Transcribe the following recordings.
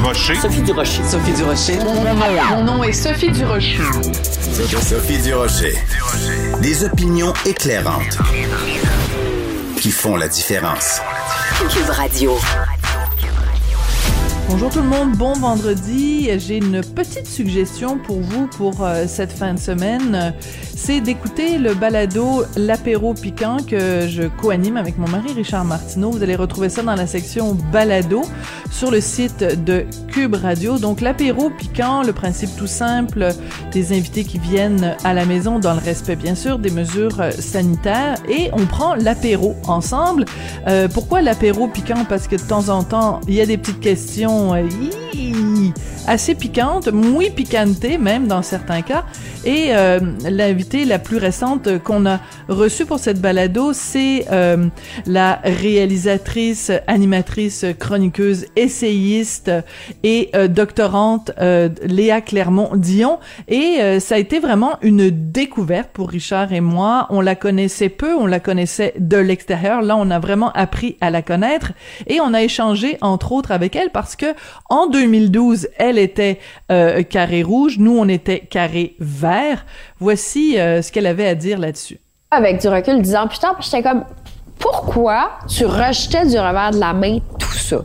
Durocher. Sophie Durocher. Sophie Durocher. Mon nom est Sophie Durocher. Sophie Durocher. Des opinions éclairantes qui font la différence. Cube Radio. Bonjour tout le monde, bon vendredi. J'ai une petite suggestion pour vous pour euh, cette fin de semaine. C'est d'écouter le balado L'apéro piquant que je co-anime avec mon mari Richard Martineau. Vous allez retrouver ça dans la section balado sur le site de Cube Radio. Donc l'apéro piquant, le principe tout simple, des invités qui viennent à la maison dans le respect bien sûr des mesures sanitaires et on prend l'apéro ensemble. Euh, pourquoi l'apéro piquant? Parce que de temps en temps, il y a des petites questions euh, assez piquante, muy picante même dans certains cas. Et euh, l'invitée la plus récente qu'on a reçue pour cette balado, c'est euh, la réalisatrice, animatrice, chroniqueuse, essayiste et euh, doctorante euh, Léa Clermont-Dion. Et euh, ça a été vraiment une découverte pour Richard et moi. On la connaissait peu, on la connaissait de l'extérieur. Là, on a vraiment appris à la connaître et on a échangé entre autres avec elle parce que en 2012, elle était euh, carré rouge, nous on était carré vert. Voici euh, ce qu'elle avait à dire là-dessus. Avec du recul, dix ans plus j'étais comme, pourquoi tu rejetais du revers de la main tout ça?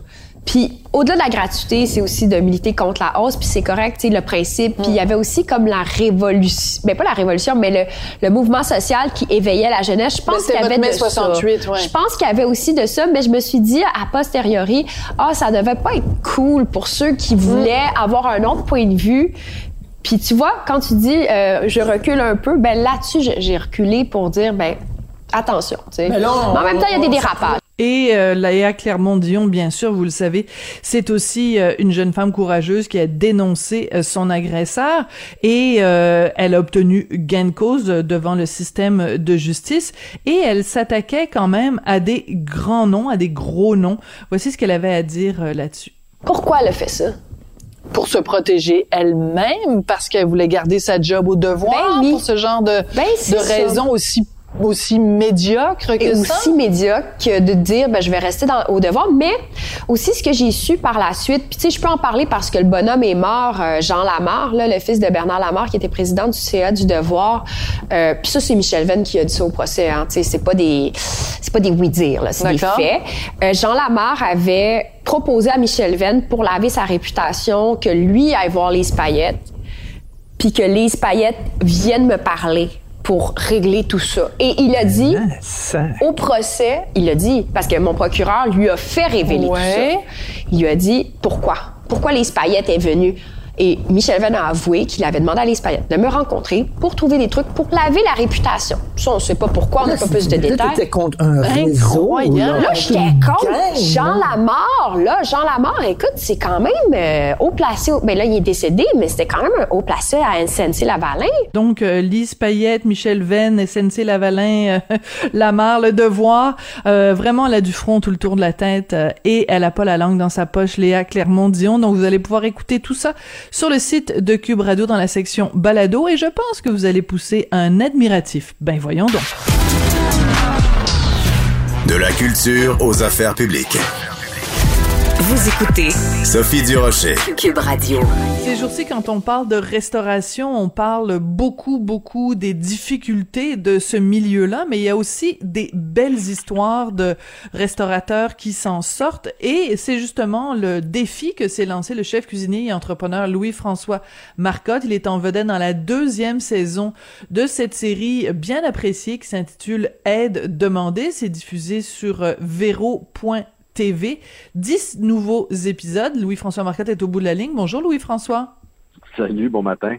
Puis au-delà de la gratuité, c'est aussi de militer contre la hausse, puis c'est correct, tu sais, le principe. Puis il y avait aussi comme la révolution, ben pas la révolution, mais le, le mouvement social qui éveillait la jeunesse. Je pense qu'il y avait de 68, ça. ouais. Je pense qu'il y avait aussi de ça, mais je me suis dit a posteriori, ah ça devait pas être cool pour ceux qui voulaient avoir un autre point de vue. Puis tu vois, quand tu dis euh, je recule un peu, ben là-dessus j'ai- j'ai reculé pour dire ben attention, tu sais. Mais là, on- Mais en même temps, il y a des dérapages. Et euh, Léa Clermont-Dion, bien sûr, vous le savez, c'est aussi euh, une jeune femme courageuse qui a dénoncé euh, son agresseur et euh, elle a obtenu gain de cause devant le système de justice et elle s'attaquait quand même à des grands noms, à des gros noms. Voici ce qu'elle avait à dire euh, là-dessus. Pourquoi elle a fait ça? Pour se protéger elle-même, parce qu'elle voulait garder sa job au devoir, Ben oui. pour ce genre de, Ben, de raisons aussi, aussi médiocres que et ça? aussi médiocre que de dire ben, je vais rester dans, au devoir. Mais aussi ce que j'ai su par la suite puis tu sais je peux en parler parce que le bonhomme est mort euh, Jean Lamarre là, le fils de Bernard Lamarre qui était président du CA du devoir. Euh, puis ça c'est Michel Venn qui a dit ça au procès hein, tu sais c'est pas des c'est pas des oui dire là c'est des faits. Euh, Jean Lamarre avait proposé à Michel Venn pour laver sa réputation que lui aille voir les paillettes puis que Lise Payette vienne me parler pour régler tout ça. Et il a dit, au procès, il a dit, parce que mon procureur lui a fait révéler Ouais. tout ça. Il lui a dit, pourquoi? Pourquoi Lise Payette est venue? Et Michel Venn a avoué qu'il avait demandé à Lise Payette de me rencontrer pour trouver des trucs pour laver la réputation. Ça, on sait pas pourquoi, on n'a pas plus de Là, détails. t'étais contre un réseau. Incroyable. Là, j'étais contre gang, Jean là. Lamarre. Là, Jean Lamarre, écoute, c'est quand même euh, haut placé. au- Ben là, il est décédé, mais c'était quand même un haut placé à SNC-Lavalin. Donc, euh, Lise Payette, Michel Venn, SNC Lavalin, euh, Lamar, Le Devoir, euh, vraiment, elle a du front tout le tour de la tête euh, et elle a pas la langue dans sa poche, Léa Clermont-Dion. Donc, vous allez pouvoir écouter tout ça sur le site de Cube Radio dans la section Balado et je pense que vous allez pousser un admiratif. Ben, voyons donc. De la culture aux affaires publiques. Vous écoutez Sophie Durocher. Cube Radio. Ces jours-ci, quand on parle de restauration, on parle beaucoup, beaucoup des difficultés de ce milieu-là, mais il y a aussi des belles histoires de restaurateurs qui s'en sortent et c'est justement le défi que s'est lancé le chef cuisinier et entrepreneur Louis-François Marcotte. Il est en vedette dans la deuxième saison de cette série bien appréciée qui s'intitule Aide demandée. C'est diffusé sur euh, vero.tv. TV. 10 nouveaux épisodes. Louis-François Marcotte est au bout de la ligne. Bonjour Louis-François. Salut, bon matin.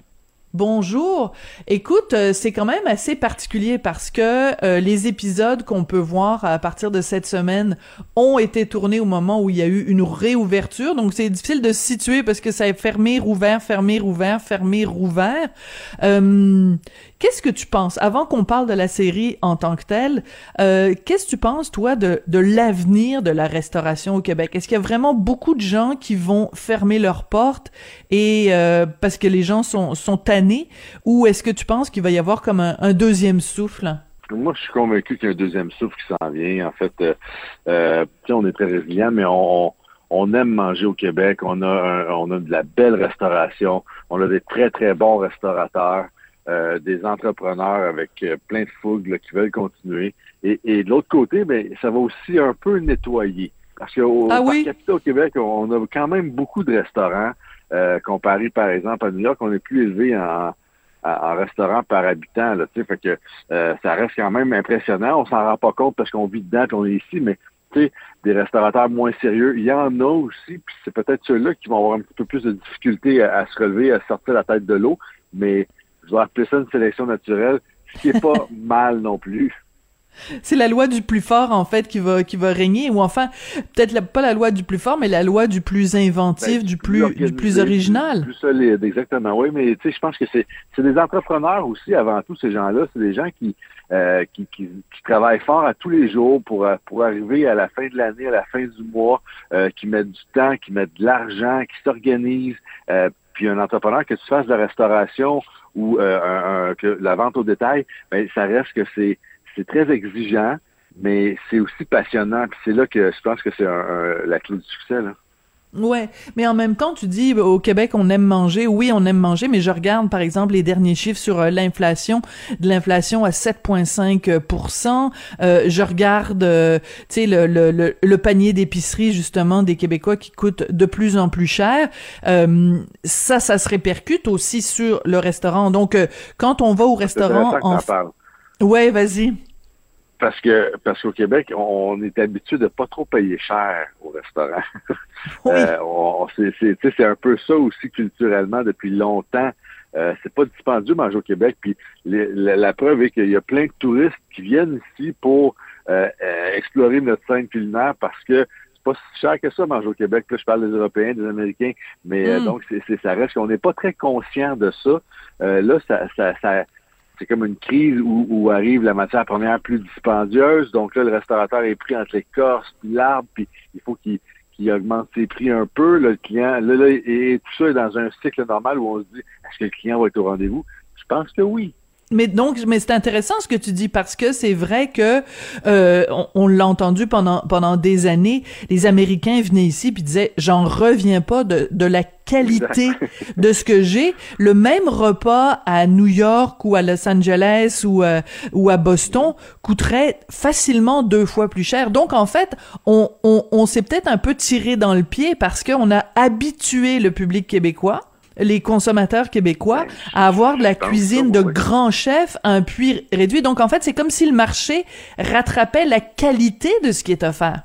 Bonjour. Écoute, euh, c'est quand même assez particulier parce que euh, les épisodes qu'on peut voir à partir de cette semaine ont été tournés au moment où il y a eu une réouverture. Donc c'est difficile de se situer parce que ça est fermé, rouvert, fermé, rouvert, fermé, rouvert. Euh, Qu'est-ce que tu penses, avant qu'on parle de la série en tant que telle, euh, qu'est-ce que tu penses, toi, de, de l'avenir de la restauration au Québec? Est-ce qu'il y a vraiment beaucoup de gens qui vont fermer leurs portes et euh, parce que les gens sont, sont tannés? Ou est-ce que tu penses qu'il va y avoir comme un, deuxième souffle? Moi, je suis convaincu qu'il y a un deuxième souffle qui s'en vient. En fait, euh, euh, on est très résilient, mais on, on aime manger au Québec, on a, on a de la belle restauration, on a des très, très bons restaurateurs, euh, des entrepreneurs avec euh, plein de fougue là, qui veulent continuer. Et, et de l'autre côté, ben, ça va aussi un peu nettoyer. Parce qu'au Ah oui? au Québec, on a quand même beaucoup de restaurants. Euh, comparé, par exemple, à New York, on est plus élevé en, en, restaurant par habitant. Là, tu sais, fait que euh, ça reste quand même impressionnant. On s'en rend pas compte parce qu'on vit dedans et on est ici, mais tu sais, des restaurateurs moins sérieux, il y en a aussi, puis c'est peut-être ceux-là qui vont avoir un petit peu plus de difficulté à, à se relever, à sortir la tête de l'eau, mais je vais appeler ça une sélection naturelle, ce qui est pas mal non plus. C'est la loi du plus fort en fait qui va qui va régner ou enfin peut-être pas la loi du plus fort mais la loi du plus inventif, Ben, du plus du plus original. Plus, plus solide, exactement. Oui, mais tu sais, je pense que c'est c'est des entrepreneurs aussi avant tout ces gens-là. C'est des gens qui, euh, qui, qui qui travaillent fort à tous les jours pour euh, pour arriver à la fin de l'année, à la fin du mois, euh, qui mettent du temps, qui mettent de l'argent, qui s'organisent. Euh, puis un entrepreneur que tu fasses de la restauration ou euh, un- un- que la vente au détail, ben ça reste que c'est c'est très exigeant, mais c'est aussi passionnant. Puis c'est là que je pense que c'est un- la clé du succès là. Ouais, mais en même temps, tu dis au Québec on aime manger. Oui, on aime manger, mais je regarde par exemple les derniers chiffres sur euh, l'inflation, de l'inflation à 7,5% euh, Je regarde, euh, tu sais, le, le, le, le panier d'épicerie justement des Québécois qui coûte de plus en plus cher. Euh, ça, ça se répercute aussi sur le restaurant. Donc, quand on va au restaurant, en... ouais, vas-y. Parce que parce qu'au Québec, on est habitué de pas trop payer cher au restaurant. Oui. Euh, on, c'est, un peu ça aussi culturellement depuis longtemps. Euh, c'est pas dispendieux manger au Québec. Puis les- la, la preuve est qu'il y a plein de touristes qui viennent ici pour euh, euh, explorer notre scène culinaire parce que c'est pas si cher que ça manger au Québec. Là, je parle des Européens, des Américains, mais euh, Mm. donc c'est, c'est- ça reste qu'on n'est pas très conscient de ça. Euh, là, ça, ça, ça c'est comme une crise où, arrive la matière première plus dispendieuse. Donc là, le restaurateur est pris entre l'écorce puis l'arbre, puis il faut qu'il augmente ses prix un peu. Là, le client, là, là, et tout ça est dans un cycle normal où on se dit est-ce que le client va être au rendez-vous? Je pense que oui. Mais donc, mais c'est intéressant ce que tu dis parce que c'est vrai que euh, on, on l'a entendu pendant pendant des années. Les Américains venaient ici puis disaient j'en reviens pas de de la qualité de ce que j'ai. Le même repas à New York ou à Los Angeles ou euh, ou à Boston coûterait facilement deux fois plus cher. Donc en fait, on on, on s'est peut-être un peu tiré dans le pied parce qu'on a habitué le public québécois les consommateurs québécois Ben, à avoir de la cuisine ça, de oui. grands chefs à un puits réduit. Donc, en fait, c'est comme si le marché rattrapait la qualité de ce qui est offert.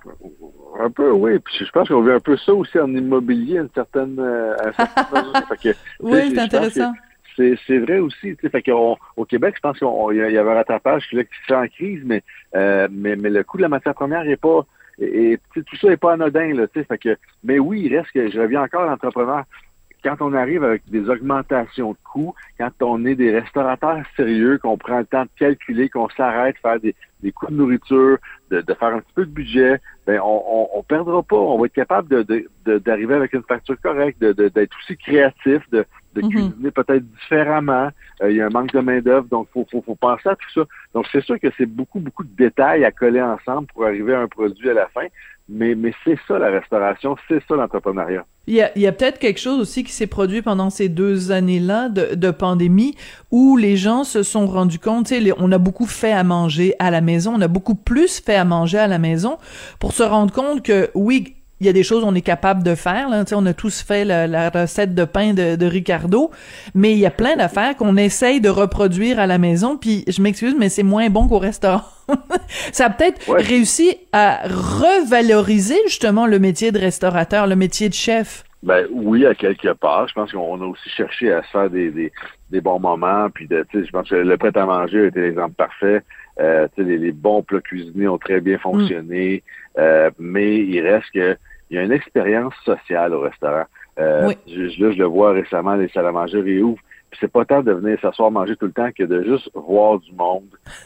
Un peu, oui. Puis je pense qu'on veut un peu ça aussi en immobilier, à une certaine, euh, que, Oui, c'est intéressant. C'est, vrai aussi. Fait qu'on- au Québec, je pense qu'il y, avait un rattrapage qui se fait en crise, mais, euh, mais, mais le coût de la matière première n'est pas. Et, tout ça n'est pas anodin. Là, tu sais, fait que, mais oui, il reste que je reviens encore à l'entrepreneur. Quand on arrive avec des augmentations de coûts, quand on est des restaurateurs sérieux, qu'on prend le temps de calculer, qu'on s'arrête, faire des, des coûts de nourriture, de, de faire un petit peu de budget, ben on, on, on perdra pas. On va être capable de, de, de- d'arriver avec une facture correcte, de, de- d'être aussi créatif, de, de Mhm. cuisiner peut-être différemment. Euh, il y a un manque de main-d'œuvre, donc faut, faut, faut penser à tout ça. Donc c'est sûr que c'est beaucoup, beaucoup de détails à coller ensemble pour arriver à un produit à la fin. Mais, mais c'est ça la restauration, c'est ça l'entrepreneuriat. Il y a, y a peut-être quelque chose aussi qui s'est produit pendant ces deux années-là de, de pandémie où les gens se sont rendus compte, tu on a beaucoup fait à manger à la maison, on a beaucoup plus fait à manger à la maison pour se rendre compte que oui, il y a des choses on est capable de faire. Là. On a tous fait la, la recette de pain de, de Ricardo, mais il y a plein d'affaires qu'on essaye de reproduire à la maison. Puis je m'excuse, mais c'est moins bon qu'au restaurant. Ça a peut-être Ouais. réussi à revaloriser justement le métier de restaurateur, le métier de chef. Ben oui, à quelque part. Je pense qu'on a aussi cherché à se faire des, des, des bons moments. Puis de, tu sais, je pense que le prêt à manger a été l'exemple parfait. Euh, les, les bons plats cuisinés ont très bien fonctionné. Euh, mais il reste que il y a une expérience sociale au restaurant. Euh, Oui. je, là, je le vois récemment, les salles à manger réouvrent. C'est pas tant de venir s'asseoir manger tout le temps que de juste voir du monde,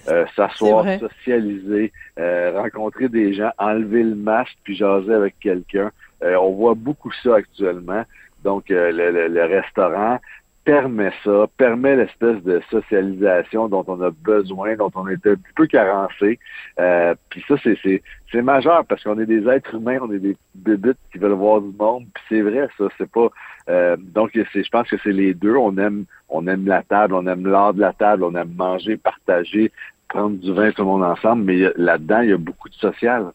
euh, s'asseoir, socialiser, euh, rencontrer des gens, enlever le masque puis jaser avec quelqu'un. Euh, on voit beaucoup ça actuellement. Donc, euh, le, le- le restaurant permet ça, permet l'espèce de socialisation dont on a besoin, dont on est un petit peu carencé. Euh, puis ça, c'est, c'est, c'est majeur parce qu'on est des êtres humains, on est des bébites qui veulent voir du monde. Puis c'est vrai, ça, c'est pas. Euh, donc, c'est, je pense que c'est les deux. On aime, on aime la table, on aime l'art de la table, on aime manger, partager, prendre du vin tout le monde ensemble. Mais là-dedans, il y a beaucoup de social.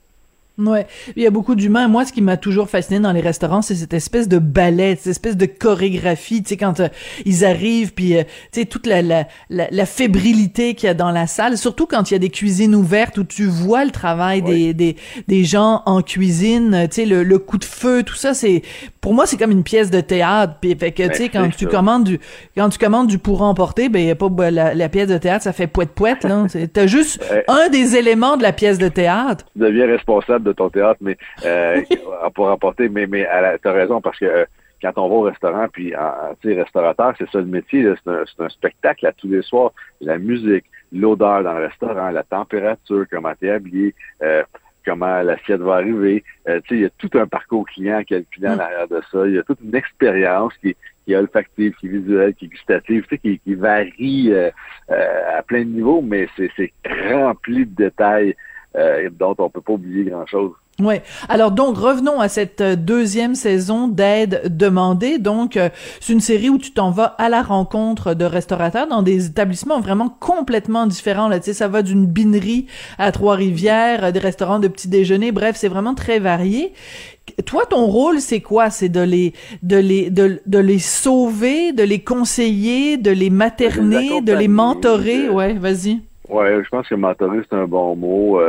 Ouais, il y a beaucoup d'humains. Moi, ce qui m'a toujours fasciné dans les restaurants, c'est cette espèce de ballet, cette espèce de chorégraphie. Tu sais, quand euh, ils arrivent, puis euh, tu sais toute la la, la, fébrilité qu'il y a dans la salle, surtout quand il y a des cuisines ouvertes où tu vois le travail des, des des gens en cuisine. Tu sais, le, le coup de feu, tout ça, c'est pour moi, c'est comme une pièce de théâtre. Puis fait que tu sais, quand tu commandes du quand tu commandes du pour emporter, ben y a pas la, la, pièce de théâtre, ça fait poète poète là. T'as juste un des éléments de la pièce de théâtre. Tu deviens responsable de ton théâtre, mais euh, pour apporter, mais mais t'as raison parce que euh, quand on va au restaurant, puis tu sais, restaurateur, c'est ça le métier, c'est un, un, spectacle à tous les soirs, la musique, l'odeur dans le restaurant, la température, comment t'es habillé, euh, comment l'assiette va arriver. Euh, tu sais, il y a tout un parcours client calculé en mm. arrière de ça. Il y a toute une expérience qui, qui est olfactive, qui est visuelle, qui est gustative, tu sais, qui, qui varie euh, à plein de niveaux, mais c'est rempli de détails dont on peut pas oublier grand-chose. Ouais. Alors donc revenons à cette euh, deuxième saison d'aide demandée. Donc euh, c'est une série où tu t'en vas à la rencontre de restaurateurs dans des établissements vraiment complètement différents. Là, tu sais, ça va d'une binerie à Trois-Rivières, euh, des restaurants de petit déjeuner. Bref, c'est vraiment très varié. Toi, ton rôle, c'est quoi? C'est de les, de les, de, de les sauver, de les conseiller, de les materner, de les mentorer? Ouais, vas-y. Ouais, je pense que mentorer c'est un bon mot.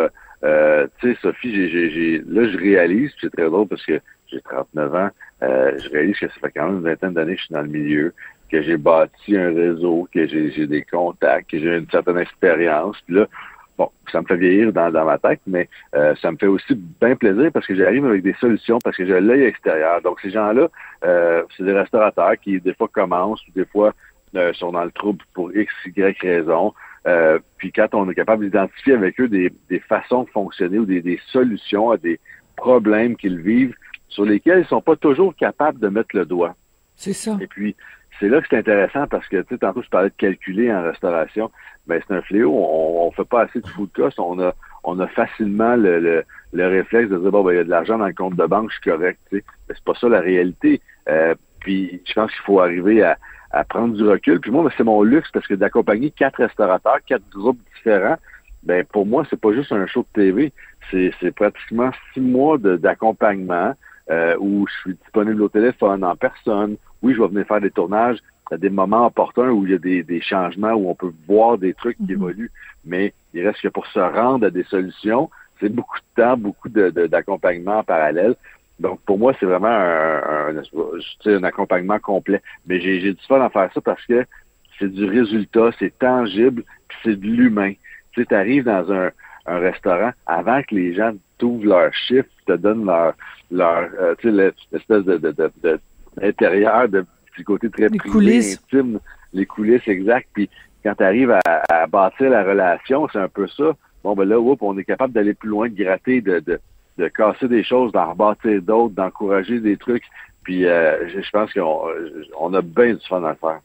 Euh, tu sais, Sophie, j'ai, là, je réalise, c'est très drôle parce que j'ai 39 ans, euh, je réalise que ça fait quand même une vingtaine d'années que je suis dans le milieu, que j'ai bâti un réseau, que j'ai, j'ai des contacts, que j'ai une certaine expérience. Puis là, bon, ça me fait vieillir dans, dans ma tête, mais euh, ça me fait aussi bien plaisir parce que j'arrive avec des solutions, parce que j'ai l'œil extérieur. Donc, ces gens-là, euh, c'est des restaurateurs qui, des fois, commencent ou des fois euh, sont dans le trouble pour X, Y raison. Euh, puis quand on est capable d'identifier avec eux des, des, façons de fonctionner ou des, des solutions à des problèmes qu'ils vivent sur lesquels ils sont pas toujours capables de mettre le doigt. C'est ça. Et puis, c'est là que c'est intéressant parce que, tu sais, tantôt, je parlais de calculer en restauration. Ben, c'est un fléau. On, on fait pas assez de food cost. On a, on a facilement le, le, le réflexe de dire, bon, ben, il y a de l'argent dans le compte de banque, je suis correct, tu sais. Mais c'est pas ça la réalité. Euh, puis, je pense qu'il faut arriver à, à prendre du recul. Puis moi, ben, c'est mon luxe parce que d'accompagner quatre restaurateurs, quatre groupes différents, ben pour moi, c'est pas juste un show de TV, c'est, c'est pratiquement six mois d'accompagnement euh, où je suis disponible au téléphone en personne. Oui, je vais venir faire des tournages à des moments opportuns où il y a des, des changements, où on peut voir des trucs qui mhm. évoluent, mais il reste que pour se rendre à des solutions, c'est beaucoup de temps, beaucoup de, d'accompagnement en parallèle. Donc, pour moi, c'est vraiment un, un, accompagnement complet. Mais j'ai du fun à faire ça parce que c'est du résultat, c'est tangible, puis c'est de l'humain. Tu sais, arrives dans un, un, restaurant, avant que les gens t'ouvrent leur chiffre, te donnent leur, leur euh, tu sais, l'espèce de, de, de, de, intérieur, de petit côté très les privé, intime, les coulisses exactes. Puis quand tu arrives à, à, bâtir la relation, c'est un peu ça. Bon, ben là, on est capable d'aller plus loin, de gratter, de, de de casser des choses, d'en rebâtir d'autres, d'encourager des trucs. Puis euh, je pense qu'on on a bien du fun à le faire.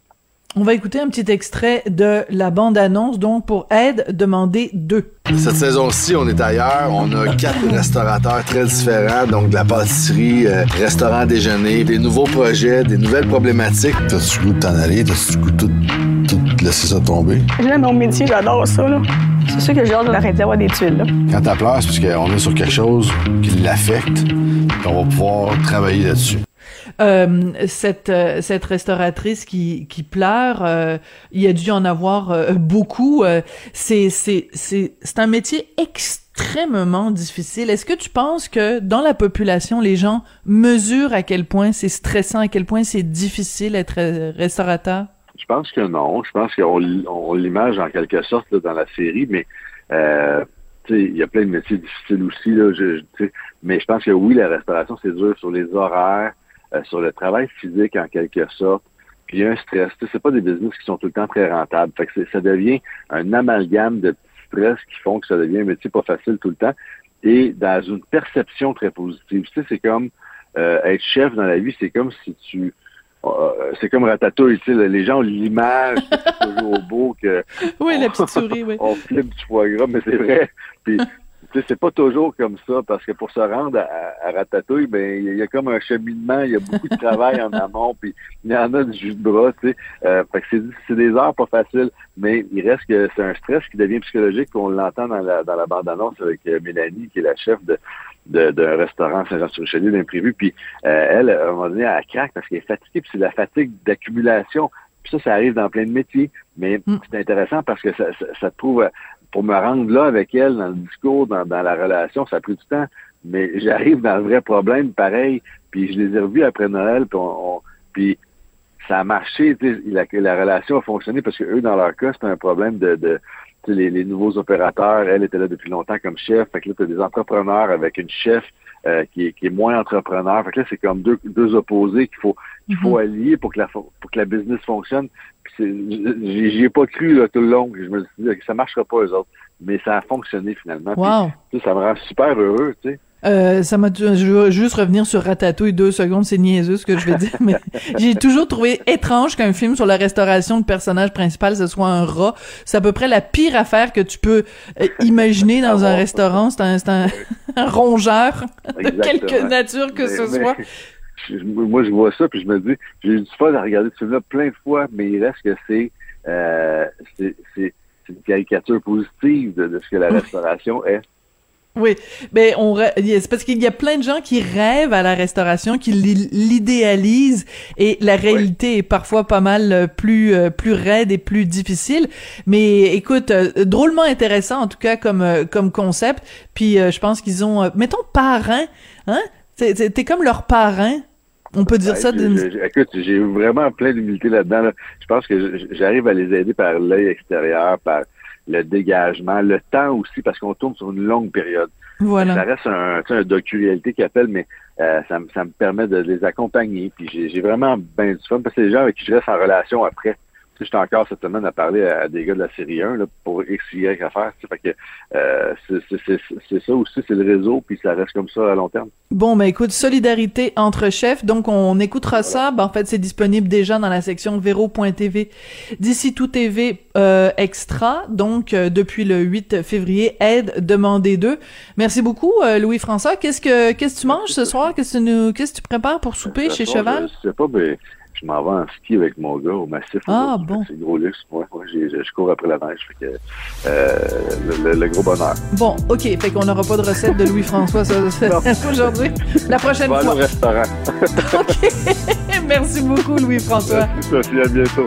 On va écouter un petit extrait de la bande-annonce, donc pour aide, demander deux. Cette saison-ci, on est ailleurs. On a quatre restaurateurs très différents, donc de la pâtisserie, euh, restaurant déjeuner, des nouveaux projets, des nouvelles problématiques. T'as-tu goût de t'en aller? T'as-tu goût de tout, tout laisser ça tomber? J'aime mon métier, j'adore ça. Là. C'est sûr que j'ai hâte d'arrêter d'avoir des tuiles. Là. Quand t'as peur, c'est parce qu'on est sur quelque chose qui l'affecte. On va pouvoir travailler là-dessus. Euh, cette euh, cette restauratrice qui qui pleure, euh, il y a dû en avoir euh, beaucoup. c'est c'est c'est c'est un métier extrêmement difficile. Est-ce que tu penses que dans la population, les gens mesurent à quel point c'est stressant, à quel point c'est difficile d'être restaurateur? Je pense que non. Je pense qu'on on, l'image en quelque sorte dans la série, mais euh, il y a plein de métiers difficiles aussi. Là, je, mais je pense que oui, la restauration, c'est dur sur les horaires, euh, sur le travail physique en quelque sorte. Puis il y a un stress. C'est pas des business qui sont tout le temps très rentables. Fait que ça devient un amalgame de petits stress qui font que ça devient un métier pas facile tout le temps. Et dans une perception très positive. C'est comme euh, être chef dans la vie, c'est comme si tu c'est comme Ratatouille, tu sais, les gens ont l'image c'est toujours beau, que Oui, la petite souris, oui. on flippe du foie gras, mais c'est vrai. Puis, c'est pas toujours comme ça, parce que pour se rendre à, à Ratatouille, ben, il y, a comme un cheminement, il y a beaucoup de travail en amont, puis il y en a du jus de bras, tu sais. Euh, fait que c'est, c'est des heures pas faciles, mais il reste que c'est un stress qui devient psychologique, on l'entend dans la, dans la bande-annonce avec euh, Mélanie, qui est la chef de, de- d'un restaurant Saint-Jean-sur-Richelieu d'imprévu, puis euh, elle, à un moment donné, elle craque parce qu'elle est fatiguée, puis c'est la fatigue d'accumulation. Puis ça, ça arrive dans plein de métiers. Mais Mm. c'est intéressant parce que ça, ça, ça te prouve, pour me rendre là avec elle, dans le discours, dans, dans la relation, ça a pris du temps. Mais j'arrive dans le vrai problème, pareil. Puis je les ai revus après Noël, puis, on, on- ça a marché. La, la relation a fonctionné parce que eux, dans leur cas, c'était un problème de, de les, les nouveaux opérateurs. Elle était là depuis longtemps comme chef. Fait que là, tu as des entrepreneurs avec une chef euh, qui, est, qui est moins entrepreneur. Fait que là, c'est comme deux, deux opposés qu'il faut qu'il faut allier pour que la pour que la business fonctionne. J'y ai pas cru là, tout le long. Je me suis dit que ça marchera pas eux autres. Mais ça a fonctionné finalement. Wow. ça me rend super heureux, tu sais. Euh, ça m'a, je veux juste revenir sur Ratatouille deux secondes, c'est niaiseux ce que je vais dire, mais j'ai toujours trouvé étrange qu'un film sur la restauration, le personnage principal, ce soit un rat. C'est à peu près la pire affaire que tu peux euh, imaginer dans un restaurant. C'est un, un, un rongeur de quelque nature que Mais- ce mais- soit. Je- moi, je vois ça, puis je me dis, j'ai eu du fun à regarder ce film-là plein de fois, mais il reste que c'est euh, c'est une caricature positive de, de ce que la restauration est. Oui, ben on c'est parce qu'il y a plein de gens qui rêvent à la restauration, qui l'i- l'idéalisent et la réalité est parfois pas mal euh, plus euh, plus raide et plus difficile. Mais écoute, euh, drôlement intéressant en tout cas comme comme concept. Puis je pense qu'ils ont, mettons parrain, hein T'es comme leur parrain. On peut dire Ouais, ça d'une. écoute, j'ai vraiment plein d'humilité là-dedans. là. Je pense que j'arrive à les aider par l'œil extérieur, par le dégagement, le temps aussi, parce qu'on tourne sur une longue période. Ça Voilà. reste un, un docu-réalité qui appelle, mais euh, ça, me- ça me permet de les accompagner. Puis j'ai j'ai vraiment bien du fun, parce que c'est des gens avec qui je reste en relation après. J'étais encore cette semaine à parler à, à des gars de la série 1 là, pour X, Y sais. Fait que euh, c'est- ça aussi, c'est le réseau, puis ça reste comme ça à long terme. Bon, ben écoute, solidarité entre chefs, donc on écoutera ça. Ben, en fait, c'est disponible déjà dans la section vero.tv d'ici tout TV euh, extra, donc euh, depuis le 8 février, aide demandez d'eux. Merci beaucoup, euh, Louis-François. Qu'est-ce que qu'est-ce que tu manges ce soir? Qu'est-ce que tu nous qu'est-ce que tu prépares pour souper Ce chez Cheval? Je sais pas, mais je m'en vais en ski avec mon gars au massif. Ah, bon. C'est gros luxe. Ouais, ouais, j'ai- je, cours après la neige. Fait que, euh, le, le- le gros bonheur. Bon, ok, fait qu'on n'aura pas de recette de Louis-François aujourd'hui. La prochaine aller au fois. restaurant. Ok. Merci beaucoup, Louis-François. Merci, Sophie. À bientôt.